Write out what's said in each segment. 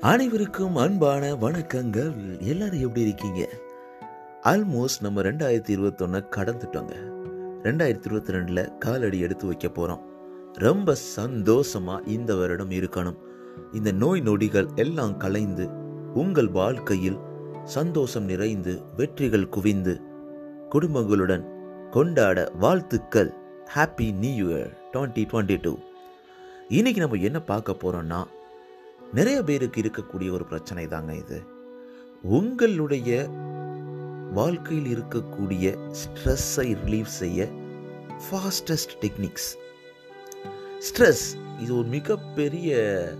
அனைவருக்கும் அன்பான வணக்கங்கள். எல்லாரும் எப்படி இருக்கீங்க? ஆல்மோஸ்ட் நம்ம ரெண்டாயிரத்தி இருபத்தொன்னு கடந்துட்டோங்க. ரெண்டாயிரத்தி இருபத்தி ரெண்டில் காலடி எடுத்து வைக்க போகிறோம் ரொம்ப சந்தோஷமா இந்த வருடம் இருக்கணும். இந்த நோய் நொடிகள் எல்லாம் கலைந்து உங்கள் வாழ்க்கையில் சந்தோஷம் நிறைந்து வெற்றிகள் குவிந்து குடும்பங்களுடன் கொண்டாட வாழ்த்துக்கள். Happy new year twenty twenty two இன்னைக்கு நம்ம என்ன பார்க்க போகிறோம்னா நிறைய பேருக்கு இருக்கக்கூடிய ஒரு பிரச்சனை தாங்க இது. உங்களுடைய வாழ்க்கையில் இருக்கக்கூடிய ஸ்ட்ரெஸ்ஸை ரிலீவ் செய்ய ஃபாஸ்டஸ்ட் டெக்னிக்ஸ் ஸ்ட்ரெஸ் இது ஒரு மிகப்பெரிய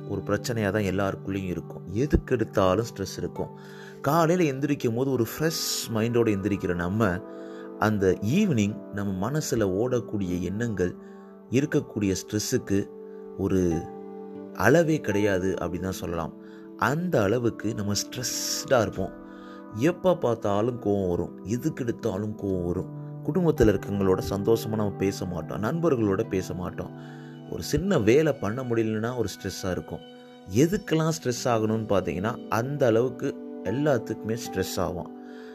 ஒரு பிரச்சனையாக தான் எல்லாருக்குள்ளேயும் இருக்கும். எதுக்கு எடுத்தாலும் ஸ்ட்ரெஸ் இருக்கும். காலையில் எந்திரிக்கும் போது ஒரு ஃப்ரெஷ் மைண்டோடு எந்திரிக்கிற நம்ம அந்த ஈவினிங் நம்ம மனசில் ஓடக்கூடிய எண்ணங்கள் இருக்கக்கூடிய ஸ்ட்ரெஸ்ஸுக்கு ஒரு அளவே கிடையாது அப்படின்னு தான் சொல்லலாம். அந்த அளவுக்கு நம்ம ஸ்ட்ரெஸ்டாக இருப்போம். எப்போ பார்த்தாலும் கோவம் வரும். எதுக்கு எடுத்தாலும் கோவம் வரும். குடும்பத்தில் இருக்கவங்களோட சந்தோஷமாக நம்ம பேச மாட்டோம். நண்பர்களோட பேச மாட்டோம். ஒரு சின்ன வேலை பண்ண முடியலன்னா ஒரு ஸ்ட்ரெஸ்ஸாக இருக்கும். எதுக்கெல்லாம் ஸ்ட்ரெஸ் ஆகணும்னு பார்த்தீங்கன்னா அந்த அளவுக்கு எல்லாத்துக்குமே ஸ்ட்ரெஸ் ஆகும்.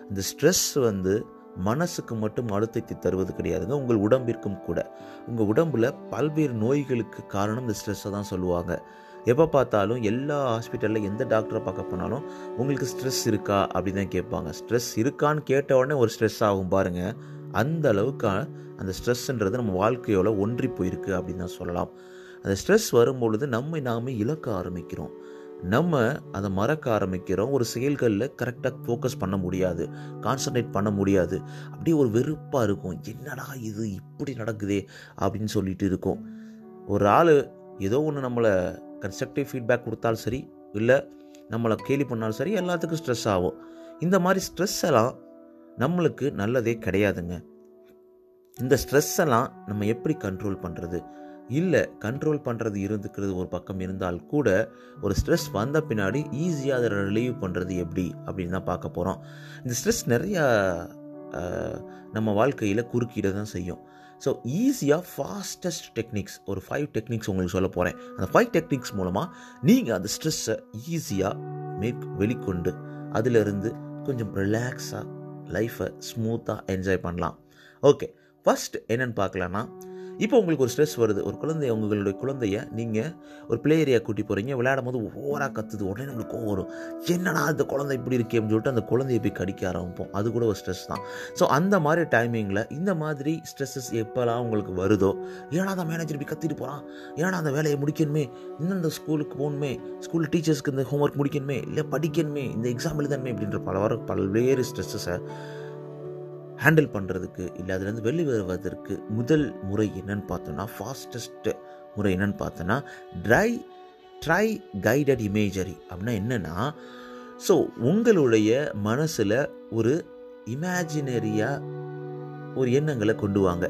இந்த ஸ்ட்ரெஸ் வந்து மனசுக்கு மட்டும் அழுத்தத்தை தருவது கிடையாதுங்க உங்கள் உடம்பிற்கும் கூட. உங்கள் உடம்பில் பல்வேறு நோய்களுக்கு காரணம் இந்த ஸ்ட்ரெஸ்ஸை தான் சொல்லுவாங்க. எப்போ பார்த்தாலும் எல்லா ஹாஸ்பிட்டலில் எந்த டாக்டரை பார்க்க போனாலும் உங்களுக்கு ஸ்ட்ரெஸ் இருக்கா? அப்படி தான் கேட்பாங்க. ஸ்ட்ரெஸ் இருக்கான்னு கேட்ட உடனே ஒரு ஸ்ட்ரெஸ் ஆகும் பாருங்கள் அந்த அளவுக்கு அந்த ஸ்ட்ரெஸ்ன்றது நம்ம வாழ்க்கையோட ஒன்றி போயிருக்கு அப்படின்னு தான் சொல்லலாம். அந்த ஸ்ட்ரெஸ் வரும்பொழுது நம்மை நாமே இழக்க ஆரம்பிக்கிறோம். நம்ம அதை மறக்க ஆரம்பிக்கிறோம். ஒரு செயல்களில் கரெக்டாக ஃபோக்கஸ் பண்ண முடியாது. கான்சன்ட்ரேட் பண்ண முடியாது. அப்படியே ஒரு வெறுப்பாக இருக்கும். என்னடா இது? இப்படி நடக்குதே? அப்படின்னு சொல்லிட்டு இருக்கும். ஒரு ஆள் ஏதோ ஒன்று நம்மளை கன்ஸ்ட்ரக்டிவ் ஃபீட்பேக் கொடுத்தாலும் சரி இல்லை நம்மளை கேலி பண்ணாலும் சரி எல்லாத்துக்கும் ஸ்ட்ரெஸ் ஆகும். இந்த மாதிரி ஸ்ட்ரெஸ் எல்லாம் நம்மளுக்கு நல்லதே கிடையாதுங்க. இந்த ஸ்ட்ரெஸ் எல்லாம் நம்ம எப்படி கண்ட்ரோல் பண்ணுறது இல்லை கண்ட்ரோல் பண்ணுறது இருந்துக்கிறது ஒரு பக்கம் இருந்தால் கூட ஒரு ஸ்ட்ரெஸ் வந்த பின்னாடி ஈஸியாக அதை ரிலீவ் பண்ணுறது எப்படி அப்படின்னு தான் பார்க்க போகிறோம் இந்த ஸ்ட்ரெஸ் நிறையா நம்ம வாழ்க்கையில் குறுக்கிட தான் செய்யும். ஸோ ஈஸியாக ஃபாஸ்டஸ்ட் டெக்னிக்ஸ் ஒரு ஃபைவ் டெக்னிக்ஸ் உங்களுக்கு சொல்ல போகிறேன் அந்த ஃபைவ் டெக்னிக்ஸ் மூலமாக நீங்கள் அந்த ஸ்ட்ரெஸ்ஸை ஈஸியாக மேற் வெளிக்கொண்டு அதிலிருந்து கொஞ்சம் ரிலாக்ஸாக லைஃப்பை ஸ்மூத்தாக என்ஜாய் பண்ணலாம். ஓகே ஃபஸ்ட் என்னென்னு பார்க்கலான்னா இப்போ உங்களுக்கு ஒரு ஸ்ட்ரெஸ் வருது. ஒரு குழந்தைய உங்களுடைய குழந்தைய நீங்கள் ஒரு பிளே ஏரியா கூட்டி போகிறீங்க விளையாடும் போது ஓவராக கத்துது. உடனே நம்மளுக்கு கோவம் வரும். என்னடா இந்த குழந்தை இப்படி இருக்கே? அப்படின்னு சொல்லிட்டு அந்த குழந்தைய போய் கடிக்க ஆரம்பிப்போம். அது கூட ஒரு ஸ்ட்ரெஸ் தான். ஸோ அந்த மாதிரி டைமிங்கில் இந்த மாதிரி ஸ்ட்ரெஸ்ஸஸ் எப்போல்லாம் உங்களுக்கு வருதோ ஏன்னா அந்த மேனேஜர் இப்படி கத்திட்டு போகிறான் ஏன்னா அந்த வேலையை முடிக்கணுமே? இன்னும் இந்த ஸ்கூலுக்கு போகணுமே ஸ்கூல் டீச்சர்ஸ்க்கு இந்த ஹோம்ஒர்க் முடிக்கணுமே? இல்லை படிக்கணுமே? இந்த எக்ஸாம் எழுதணுமே? அப்படின்ற பல வர பல்வேறு ஸ்ட்ரெஸ்ஸஸை ஹேண்டில் பண்ணுறதுக்கு இல்லை அதுலேருந்து வெளியே வருவதற்கு முதல் முறை என்னன்னு பார்த்தோன்னா ஃபாஸ்டஸ்ட்டு முறை என்னன்னு பார்த்தோன்னா ட்ரை ட்ரை கைடட் இமேஜரி அப்படின்னா என்னென்னா ஸோ உங்களுடைய மனசில் ஒரு இமேஜினரியாக ஒரு எண்ணங்களை கொண்டு வாங்க.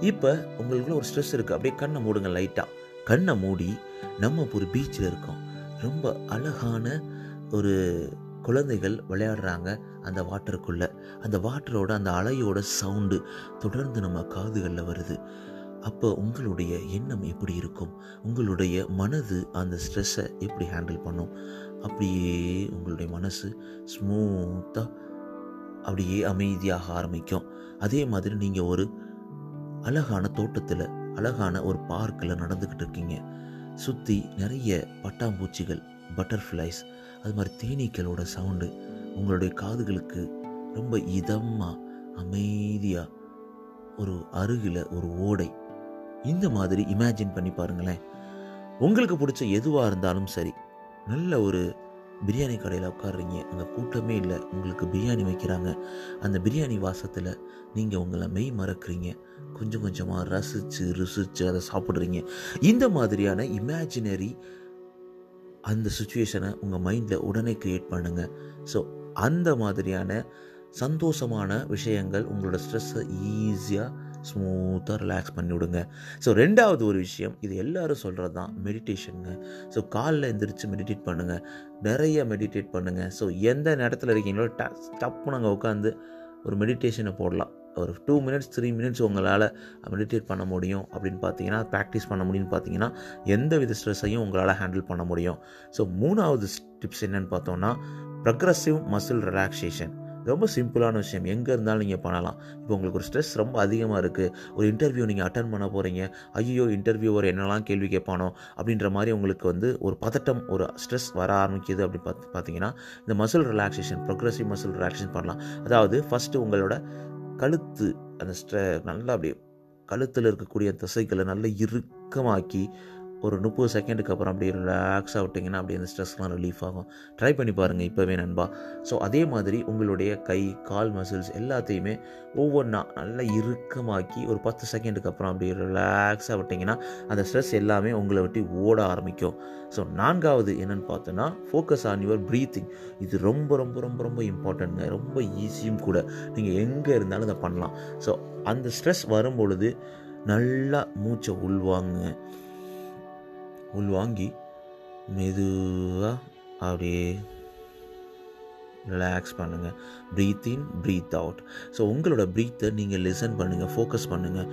இப்போ உங்களுக்குள்ள ஒரு ஸ்ட்ரெஸ் இருக்குது அப்படியே கண்ணை மூடுங்க லைட்டாக கண்ணை மூடி நம்ம ஒரு பீச்சில் இருக்கோம். ரொம்ப அழகான ஒரு குழந்தைகள் விளையாடுறாங்க அந்த வாட்டருக்குள்ளே. அந்த வாட்டரோட அந்த அலையோட சவுண்டு தொடர்ந்து நம்ம காதுகளில் வருது. அப்போ உங்களுடைய எண்ணம் எப்படி இருக்கும்? உங்களுடைய மனது அந்த ஸ்ட்ரெஸ்ஸை எப்படி ஹேண்டில் பண்ணும்? அப்படியே உங்களுடைய மனசு ஸ்மூத்தாக அப்படியே அமைதியாக ஆரம்பிக்கும். அதே மாதிரி நீங்கள் ஒரு அழகான தோட்டத்தில் அழகான ஒரு பார்க்கில் நடந்துக்கிட்டு இருக்கீங்க. சுற்றி நிறைய பட்டாம்பூச்சிகள் பட்டர்ஃப்ளைஸ் அது மாதிரி தேனீக்களோட சவுண்டு உங்களுடைய காதுகளுக்கு ரொம்ப இதமாக அமைதியாக ஒரு அருகில் ஒரு ஓடை. இந்த மாதிரி இமேஜின் பண்ணி பாருங்களேன். உங்களுக்கு பிடிச்ச எதுவாக இருந்தாலும் சரி நல்ல ஒரு பிரியாணி கடையில் உட்காடுறீங்க அங்கே கூட்டமே இல்லை உங்களுக்கு பிரியாணி வைக்கிறாங்க அந்த பிரியாணி வாசத்தில் நீங்கள் உங்களை மெய் மறக்கிறீங்க கொஞ்சம் கொஞ்சமாக ரசித்து ருசித்து அதை சாப்பிட்றீங்க. இந்த மாதிரியான இமேஜினரி அந்த சுச்சுவேஷனை உங்கள் மைண்டில் உடனே க்ரியேட் பண்ணுங்கள் ஸோ அந்த மாதிரியான சந்தோஷமான விஷயங்கள் உங்களோட ஸ்ட்ரெஸ்ஸை ஈஸியாக ஸ்மூத்தாக ரிலாக்ஸ் பண்ணிவிடுங்க ஸோ ரெண்டாவது ஒரு விஷயம் இது எல்லாரும் சொல்கிறது தான் மெடிடேஷனுங்க ஸோ காலில் எந்திரிச்சு மெடிடேட் பண்ணுங்கள் நிறைய மெடிடேட் பண்ணுங்கள் ஸோ எந்த நேரத்தில் இருக்கீங்களோ ட டப்புன்னு அங்கே உட்காந்து ஒரு மெடிடேஷனை போடலாம். ஒரு டூ மினிட்ஸ் த்ரீ மினிட்ஸ் உங்களால் மெடிடேட் பண்ண முடியும் அப்படின்னு பார்த்தீங்கன்னா ப்ராக்டிஸ் பண்ண முடியும்னு பார்த்தீங்கன்னா எந்த வித ஸ்ட்ரெஸ்ஸையும் உங்களால் ஹேண்டில் பண்ண முடியும். ஸோ மூணாவது டிப்ஸ் என்னென்னு பார்த்தோன்னா ப்ரக்ரஸிவ் மசில் ரிலாக்ஸேஷன் ரொம்ப சிம்பிளான விஷயம். எங்கே இருந்தாலும் நீங்கள் பண்ணலாம். இப்போ உங்களுக்கு ஒரு ஸ்ட்ரெஸ் ரொம்ப அதிகமாக இருக்குது ஒரு இன்டர்வியூ நீங்கள் அட்டன் பண்ண போகிறீங்க ஐயோ இன்டர்வியூவர் என்னெல்லாம் கேள்வி கேட்பானோ அப்படின்ற மாதிரி உங்களுக்கு வந்து ஒரு பதட்டம் ஒரு ஸ்ட்ரெஸ் வர ஆரம்பிக்குது அப்படி பார்த்து பார்த்தீங்கன்னா இந்த muscle relaxation progressive muscle relaxation பண்ணலாம். அதாவது ஃபஸ்ட்டு உங்களோட கழுத்து அந்த ஸ்ட்ர நல்லா அப்படியே கழுத்தில் இருக்கக்கூடிய தசைகளை நல்லா இறுக்கமாக்கி ஒரு முப்பது செகண்டுக்கு அப்புறம் அப்படியே ரிலாக்ஸாக விட்டிங்கன்னா அப்படியே அந்த ஸ்ட்ரெஸ்லாம் ரிலீஃப் ஆகும். ட்ரை பண்ணி பாருங்கள் இப்போவே நண்பா. ஸோ அதே மாதிரி உங்களுடைய கை கால் மசில்ஸ் எல்லாத்தையுமே ஒவ்வொன்றா நல்லா இறுக்கமாக்கி ஒரு பத்து செகண்டுக்கு அப்புறம் அப்படியே ரிலாக்ஸாக விட்டிங்கன்னா அந்த ஸ்ட்ரெஸ் எல்லாமே உங்களை விட்டு ஓட ஆரம்பிக்கும். ஸோ நான்காவது என்னென்னு பார்த்தோன்னா ஃபோக்கஸ் ஆன் யுவர் ப்ரீத்திங் இது ரொம்ப ரொம்ப ரொம்ப ரொம்ப இம்பார்ட்டன்ட்ங்க ரொம்ப ஈஸியும் கூட. நீங்கள் எங்கே இருந்தாலும் இதை பண்ணலாம். ஸோ அந்த ஸ்ட்ரெஸ் வரும்பொழுது நல்லா மூச்சை உள்வாங்க உள்வாங்கி மெதுவாக அப்படியே ரிலாக்ஸ் பண்ணுங்கள் breathe in breathe out so உங்களோட ப்ரீத்தை நீங்கள் லிசன் பண்ணுங்கள் ஃபோக்கஸ் பண்ணுங்கள்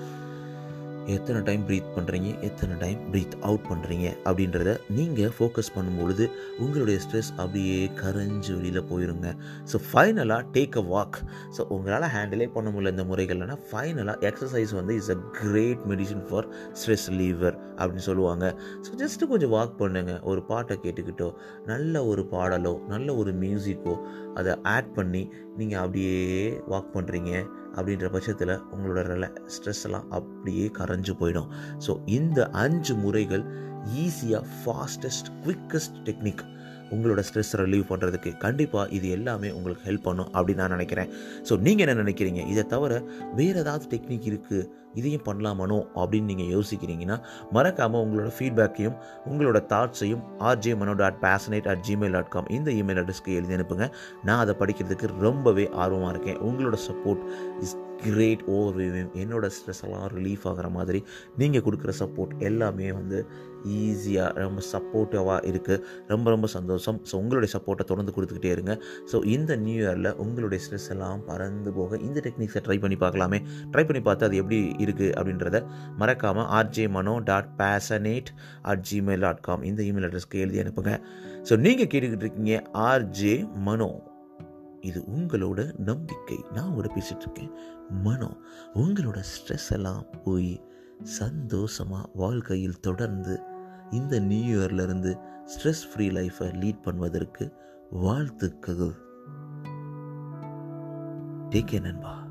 எத்தனை டைம் ப்ரீத் பண்ணுறீங்க எத்தனை டைம் ப்ரீத் அவுட் பண்ணுறீங்க அப்படின்றத நீங்கள் ஃபோக்கஸ் பண்ணும்பொழுது உங்களுடைய ஸ்ட்ரெஸ் அப்படியே கரைஞ்சு வெளியில் போயிருங்க. ஸோ ஃபைனலாக டேக் அ வாக் ஸோ உங்களால் ஹேண்டிலே பண்ண முடியல இந்த முறைகள்னா ஃபைனலாக எக்ஸசைஸ் வந்து is a great medicine for stress reliever அப்படின்னு சொல்லுவாங்க. ஸோ ஜஸ்ட்டு கொஞ்சம் வாக் பண்ணுங்கள் ஒரு பாட்டை கேட்டுக்கிட்டோ நல்ல ஒரு பாடலோ நல்ல ஒரு மியூசிக்கோ அதை ஆட் பண்ணி நீங்கள் அப்படியே வாக் பண்ணுறீங்க அப்படின்ற பட்சத்தில் உங்களோட ரில ஸ்ட்ரெஸ் எல்லாம் அப்படியே கரைஞ்சு போயிடும். ஸோ இந்த அஞ்சு முறைகள் ஈஸியாக ஃபாஸ்டஸ்ட் குவிக்கஸ்ட் டெக்னிக் உங்களோட ஸ்ட்ரெஸ் ரிலீவ் பண்ணுறதுக்கு கண்டிப்பாக இது எல்லாமே உங்களுக்கு ஹெல்ப் பண்ணும் அப்படின்னு நான் நினைக்கிறேன். ஸோ நீங்கள் என்ன நினைக்கிறீங்க? இதை தவிர வேறு ஏதாவது டெக்னிக் இருக்குது இதையும் பண்ணலாமனோ அப்படின்னு நீங்கள் யோசிக்கிறீங்கன்னா மறக்காமல் உங்களோட ஃபீட்பேக்கையும் உங்களோட தாட்ஸையும் RJ Mano dot passionate at Gmail dot com இந்த இமெயில் அட்ரஸ்க்கு எழுதி அனுப்புங்க. நான் அதை படிக்கிறதுக்கு ரொம்பவே ஆர்வமாக இருக்கேன். உங்களோட சப்போர்ட் இஸ் கிரேட் ஓவர் என்னோட ஸ்ட்ரெஸ் எல்லாம் ரிலீஃப் ஆகிற மாதிரி நீங்கள் கொடுக்குற சப்போர்ட் எல்லாமே வந்து ஈஸியாக ரொம்ப சப்போர்ட்டிவாக இருக்குது ரொம்ப ரொம்ப சந்தோஷம். ஸோ உங்களுடைய சப்போர்ட்டை தொடர்ந்து கொடுத்துக்கிட்டே இருங்க. ஸோ இந்த நியூ இயரில் உங்களுடைய ஸ்ட்ரெஸ் எல்லாம் பறந்து போக இந்த டெக்னிக்ஸை ட்ரை பண்ணி பார்க்கலாமே. ட்ரை பண்ணி பார்த்து அது எப்படி இருக்குது அப்படின்றத மறக்காமல் RJ Mano dot passionate at Gmail dot com இந்த இமெயில் அட்ரஸ்க்கு எழுதி அனுப்புங்க. ஸோ நீங்கள் கேட்டுக்கிட்டு இருக்கீங்க ஆர்ஜே மனோ இது உங்களோட நம்பிக்கை. நான் உங்களோட பேசிகிட்டு இருக்கேன். மனோ உங்களோட ஸ்ட்ரெஸ் எல்லாம் போய் சந்தோஷமாக வாழ்க்கையில் தொடர்ந்து இந்த நியூ இயர்லேருந்து ஸ்ட்ரெஸ் ஃப்ரீ லைஃப்பை லீட் பண்ணுவதற்கு வாழ்த்துக்கள். டேக் நண்பா.